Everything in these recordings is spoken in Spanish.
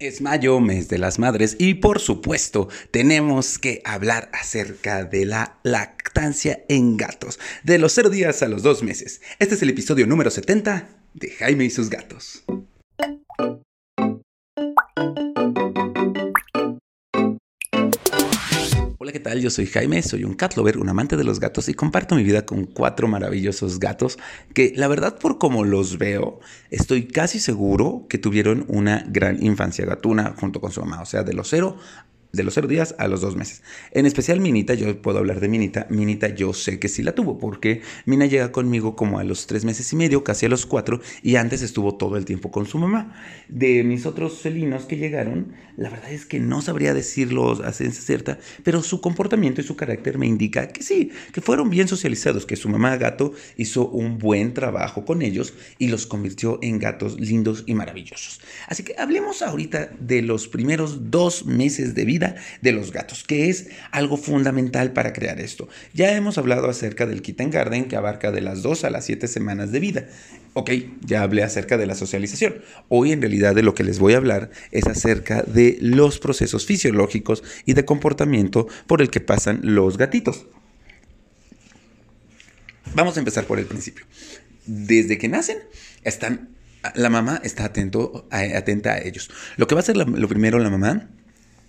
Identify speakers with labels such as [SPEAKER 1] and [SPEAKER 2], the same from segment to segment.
[SPEAKER 1] Es mayo, mes de las madres, y por supuesto tenemos que hablar acerca de la lactancia en gatos, de los cero días a los dos meses. Este es el episodio número 70 de Jaime y sus gatos. Hola, ¿qué tal? Yo soy Jaime, soy un cat lover, un amante de los gatos y comparto mi vida con cuatro maravillosos gatos que la verdad por como los veo, estoy casi seguro que tuvieron una gran infancia gatuna junto con su mamá, o sea, de los cero de los cero días a los dos meses. En especial Minita, yo puedo hablar de Minita. Minita yo sé que sí la tuvo porque Mina llega conmigo como a los tres meses y medio, casi a los cuatro, y antes estuvo todo el tiempo con su mamá. De mis otros felinos que llegaron, la verdad es que no sabría decirlo a ciencia cierta, pero su comportamiento y su carácter me indica que sí, que fueron bien socializados, que su mamá gato hizo un buen trabajo con ellos y los convirtió en gatos lindos y maravillosos. Así que hablemos ahorita de los primeros dos meses de vida de los gatos, que es algo fundamental para crear esto. Ya hemos hablado acerca del kitten garden que abarca de las 2 a las 7 semanas de vida. Ok, ya hablé acerca de la socialización. Hoy en realidad de lo que les voy a hablar es acerca de los procesos fisiológicos y de comportamiento por el que pasan los gatitos. Vamos a empezar por el principio. Desde que nacen, están, la mamá está atento, atenta a ellos. Lo que va a hacer lo primero la mamá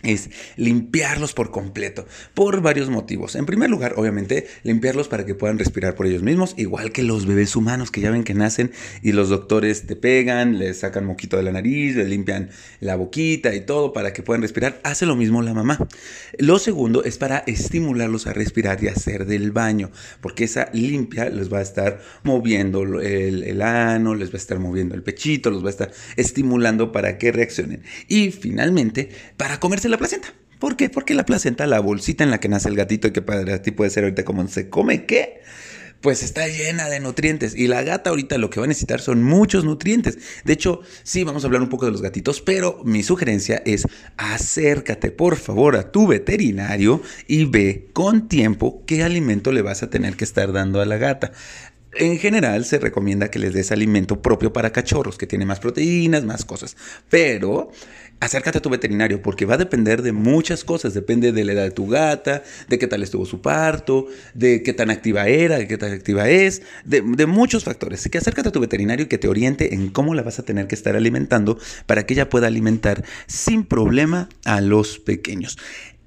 [SPEAKER 1] es limpiarlos por completo, por varios motivos. En primer lugar, obviamente, limpiarlos para que puedan respirar por ellos mismos, igual que los bebés humanos que ya ven que nacen y los doctores te pegan, les sacan moquito de la nariz, les limpian la boquita y todo para que puedan respirar. Hace lo mismo la mamá. Lo segundo es para estimularlos a respirar y hacer del baño, porque esa limpia les va a estar moviendo el, el ano, les va a estar moviendo el pechito, los va a estar estimulando para que reaccionen. Y finalmente, para comerse la placenta. ¿Por qué? Porque la placenta, la bolsita en la que nace el gatito y que para ti puede ser ahorita como se come, ¿qué? Pues está llena de nutrientes y la gata ahorita lo que va a necesitar son muchos nutrientes. De hecho, sí, vamos a hablar un poco de los gatitos, pero mi sugerencia es acércate por favor a tu veterinario y ve con tiempo qué alimento le vas a tener que estar dando a la gata. En general se recomienda que les des alimento propio para cachorros, que tiene más proteínas, más cosas. Pero acércate a tu veterinario porque va a depender de muchas cosas. Depende de la edad de tu gata, de qué tal estuvo su parto, de qué tan activa era, de qué tan activa es, de, muchos factores. Así que acércate a tu veterinario y que te oriente en cómo la vas a tener que estar alimentando para que ella pueda alimentar sin problema a los pequeños.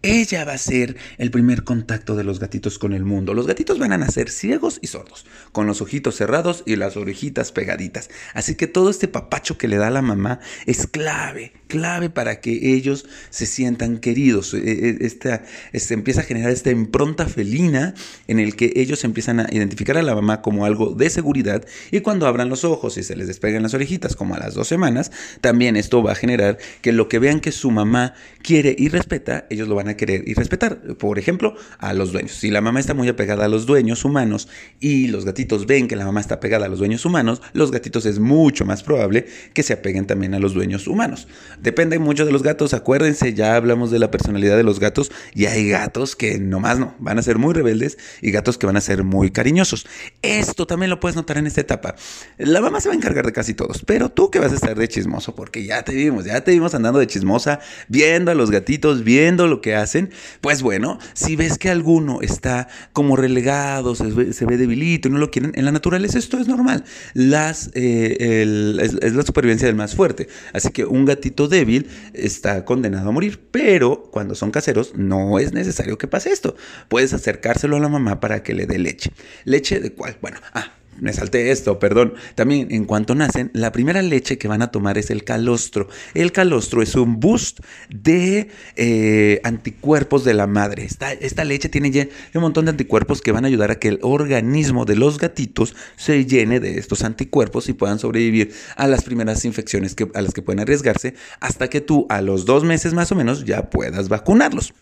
[SPEAKER 1] Ella va a ser el primer contacto de los gatitos con el mundo. Los gatitos van a nacer ciegos y sordos, con los ojitos cerrados y las orejitas pegaditas. Así que todo este papacho que le da la mamá es clave, clave para que ellos se sientan queridos. E, e, esta, se empieza a generar esta impronta felina en el que ellos empiezan a identificar a la mamá como algo de seguridad y cuando abran los ojos y se les despegan las orejitas como a las dos semanas, también esto va a generar que lo que vean que su mamá quiere y respeta, ellos lo van a querer y respetar. Por ejemplo, a los dueños. Si la mamá está muy apegada a los dueños humanos y los gatitos ven que la mamá está apegada a los dueños humanos, los gatitos es mucho más probable que se apeguen también a los dueños humanos. Depende mucho de los gatos, acuérdense, ya hablamos de la personalidad de los gatos y hay gatos que nomás no, van a ser muy rebeldes y gatos que van a ser muy cariñosos. Esto también lo puedes notar en esta etapa. La mamá se va a encargar de casi todos, pero tú que vas a estar de chismoso, porque ya te vimos, ya te vimos andando de chismosa, viendo a los gatitos, viendo lo que hacen, pues bueno, si ves que alguno está como relegado, se ve, debilito y no lo quieren, en la naturaleza esto es normal. Las, eh, es, la supervivencia del más fuerte. Así que un gatito débil está condenado a morir, pero cuando son caseros no es necesario que pase esto. Puedes acercárselo a la mamá para que le dé leche. ¿Leche de cuál? Bueno, ah, me salté esto, perdón. También en cuanto nacen, la primera leche que van a tomar es el calostro. El calostro es un boost de eh, anticuerpos de la madre. Esta, leche tiene un montón de anticuerpos que van a ayudar a que el organismo de los gatitos se llene de estos anticuerpos y puedan sobrevivir a las primeras infecciones a las que pueden arriesgarse hasta que tú a los dos meses más o menos ya puedas vacunarlos.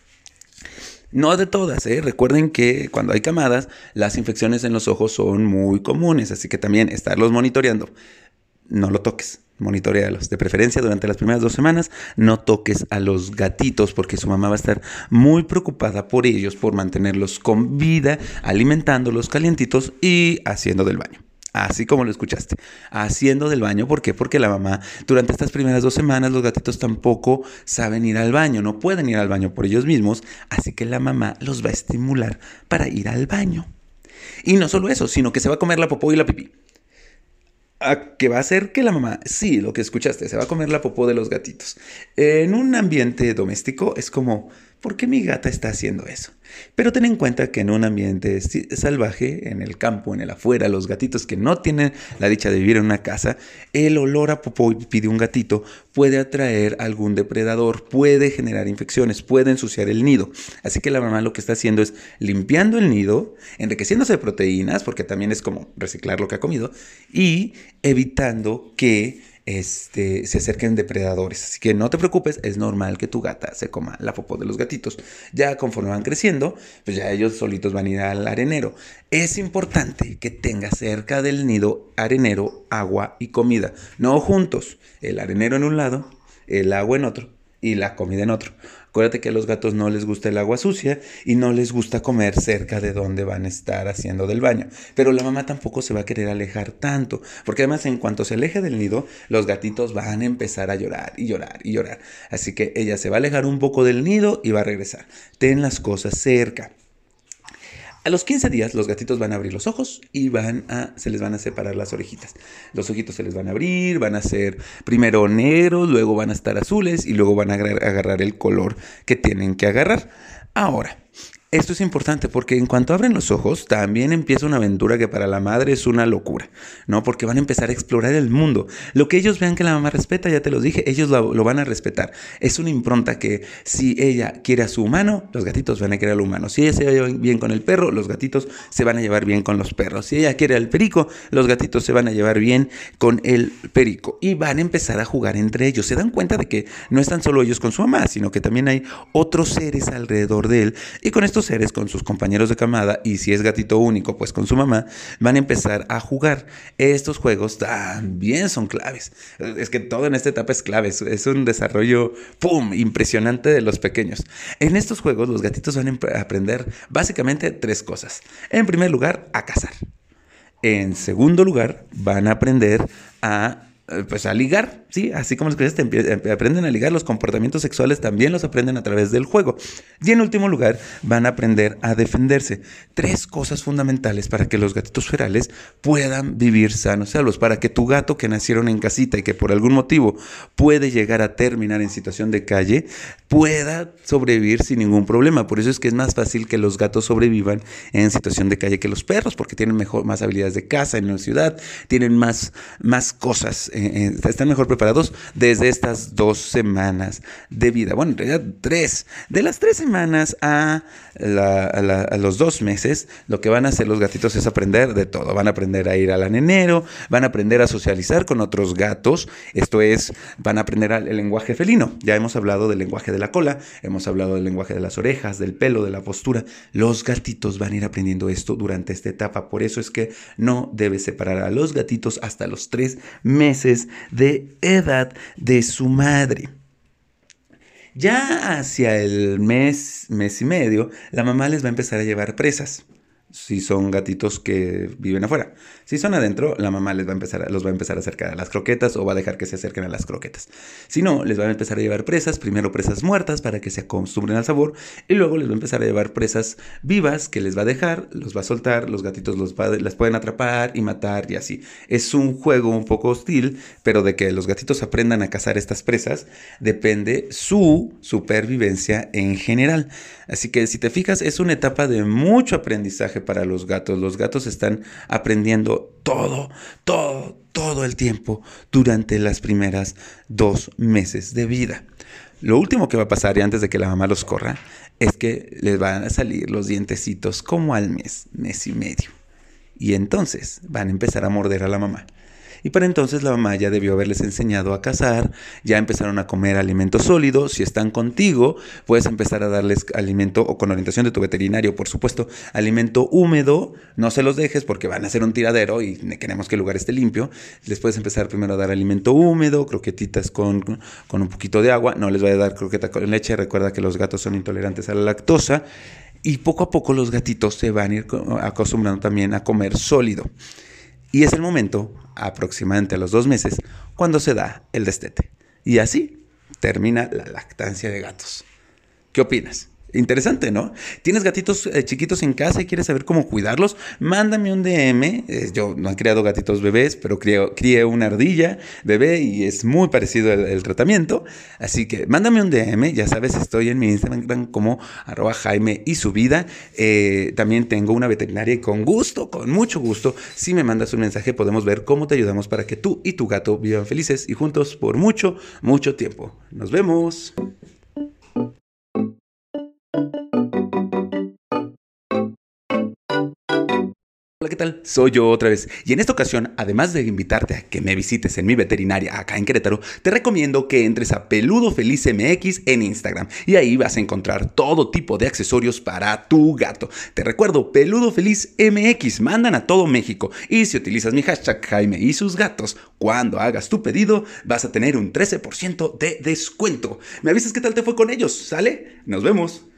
[SPEAKER 1] No de todas, ¿eh? recuerden que cuando hay camadas, las infecciones en los ojos son muy comunes, así que también estarlos monitoreando. No lo toques, monitorealos. De preferencia durante las primeras dos semanas, no toques a los gatitos porque su mamá va a estar muy preocupada por ellos, por mantenerlos con vida, alimentándolos calientitos y haciendo del baño. Así como lo escuchaste, haciendo del baño. ¿Por qué? Porque la mamá, durante estas primeras dos semanas, los gatitos tampoco saben ir al baño, no pueden ir al baño por ellos mismos, así que la mamá los va a estimular para ir al baño. Y no solo eso, sino que se va a comer la popó y la pipí. ¿A que va a hacer que la mamá, sí, lo que escuchaste, se va a comer la popó de los gatitos. En un ambiente doméstico es como, ¿por qué mi gata está haciendo eso? Pero ten en cuenta que en un ambiente salvaje, en el campo, en el afuera, los gatitos que no tienen la dicha de vivir en una casa, el olor a pipí de un gatito puede atraer algún depredador, puede generar infecciones, puede ensuciar el nido. Así que la mamá lo que está haciendo es limpiando el nido, enriqueciéndose de proteínas, porque también es como reciclar lo que ha comido, y evitando que este, se acerquen depredadores. Así que no te preocupes, es normal que tu gata se coma la popó de los gatitos. Ya conforme van creciendo, pues ya ellos solitos van a ir al arenero. Es importante que tengas cerca del nido arenero agua y comida, no juntos, el arenero en un lado, el agua en otro y la comida en otro. Acuérdate que a los gatos no les gusta el agua sucia y no les gusta comer cerca de donde van a estar haciendo del baño. Pero la mamá tampoco se va a querer alejar tanto, porque además en cuanto se aleje del nido, los gatitos van a empezar a llorar y llorar y llorar. Así que ella se va a alejar un poco del nido y va a regresar. Ten las cosas cerca. A los 15 días los gatitos van a abrir los ojos y van a, se les van a separar las orejitas. Los ojitos se les van a abrir, van a ser primero negros, luego van a estar azules y luego van a agarrar el color que tienen que agarrar. Ahora, esto es importante porque en cuanto abren los ojos, también empieza una aventura que para la madre es una locura, ¿no? Porque van a empezar a explorar el mundo. Lo que ellos vean que la mamá respeta, ya te lo dije, ellos lo, van a respetar. Es una impronta que si ella quiere a su humano, los gatitos van a querer al humano. Si ella se lleva bien con el perro, los gatitos se van a llevar bien con los perros. Si ella quiere al perico, los gatitos se van a llevar bien con el perico. Y van a empezar a jugar entre ellos. Se dan cuenta de que no están solo ellos con su mamá, sino que también hay otros seres alrededor de él. Y con seres, con sus compañeros de camada, y si es gatito único, pues con su mamá, van a empezar a jugar. Estos juegos también son claves. Es que todo en esta etapa es clave, es un desarrollo, ¡pum!, impresionante de los pequeños. En estos juegos los gatitos van a aprender básicamente tres cosas. En primer lugar, a cazar. En segundo lugar, van a aprender a pues a ligar, ¿sí? Así como los escuchaste, aprenden a ligar, los comportamientos sexuales también los aprenden a través del juego. Y en último lugar, van a aprender a defenderse. Tres cosas fundamentales para que los gatitos ferales puedan vivir sanos salvos, para que tu gato que nacieron en casita y que por algún motivo puede llegar a terminar en situación de calle, pueda sobrevivir sin ningún problema. Por eso es que es más fácil que los gatos sobrevivan en situación de calle que los perros, porque tienen mejor, más habilidades de caza en la ciudad, tienen más, más cosas eh, eh, están mejor preparados desde estas dos semanas de vida. Bueno, en realidad tres. De las tres semanas a, los dos meses, lo que van a hacer los gatitos es aprender de todo. Van a aprender a ir al anenero, van a aprender a socializar con otros gatos. Esto es, van a aprender el lenguaje felino. Ya hemos hablado del lenguaje de la cola, hemos hablado del lenguaje de las orejas, del pelo, de la postura. Los gatitos van a ir aprendiendo esto durante esta etapa. Por eso es que no debes separar a los gatitos hasta los tres meses de edad de su madre. Ya hacia el mes, mes y medio, la mamá les va a empezar a llevar presas si son gatitos que viven afuera. Si son adentro, la mamá les va a empezar los va a empezar a acercar a las croquetas o va a dejar que se acerquen a las croquetas. Si no, les va a empezar a llevar presas, primero presas muertas para que se acostumbren al sabor y luego les va a empezar a llevar presas vivas que les va a dejar, los va a soltar, los gatitos los las pueden atrapar y matar y así. Es un juego un poco hostil, pero de que los gatitos aprendan a cazar estas presas depende su supervivencia en general. Así que si te fijas, es una etapa de mucho aprendizaje para los gatos. Los gatos están aprendiendo todo, todo, todo el tiempo durante las primeras dos meses de vida. Lo último que va a pasar, y antes de que la mamá los corra, es que les van a salir los dientecitos como al mes, mes y medio. Y entonces van a empezar a morder a la mamá. Y para entonces la mamá ya debió haberles enseñado a cazar, ya empezaron a comer alimento sólido. Si están contigo, puedes empezar a darles alimento, o con orientación de tu veterinario, por supuesto, alimento húmedo. No se los dejes porque van a ser un tiradero y queremos que el lugar esté limpio. Les puedes empezar primero a dar alimento húmedo, croquetitas con, con un poquito de agua. No les voy a dar croqueta con leche. Recuerda que los gatos son intolerantes a la lactosa. Y poco a poco los gatitos se van a ir acostumbrando también a comer sólido. Y es el momento, aproximadamente a los dos meses, cuando se da el destete. Y así termina la lactancia de gatos. ¿Qué opinas? Interesante, ¿no? ¿Tienes gatitos eh, chiquitos en casa y quieres saber cómo cuidarlos? Mándame un DM. Eh, yo no he criado gatitos bebés, pero crié, una ardilla bebé y es muy parecido el, tratamiento. Así que mándame un DM. Ya sabes, estoy en mi Instagram como arroba Jaime y su. Eh, también tengo una veterinaria y con gusto, con mucho gusto, si me mandas un mensaje podemos ver cómo te ayudamos para que tú y tu gato vivan felices y juntos por mucho, mucho tiempo. Nos vemos. ¿Qué tal? Soy yo otra vez. Y en esta ocasión, además de invitarte a que me visites en mi veterinaria acá en Querétaro, te recomiendo que entres a Peludo Feliz MX en Instagram. Y ahí vas a encontrar todo tipo de accesorios para tu gato. Te recuerdo, Peludo Feliz MX, mandan a todo México. Y si utilizas mi hashtag Jaime y sus gatos, cuando hagas tu pedido, vas a tener un 13% de descuento. Me avisas qué tal te fue con ellos, ¿sale? Nos vemos.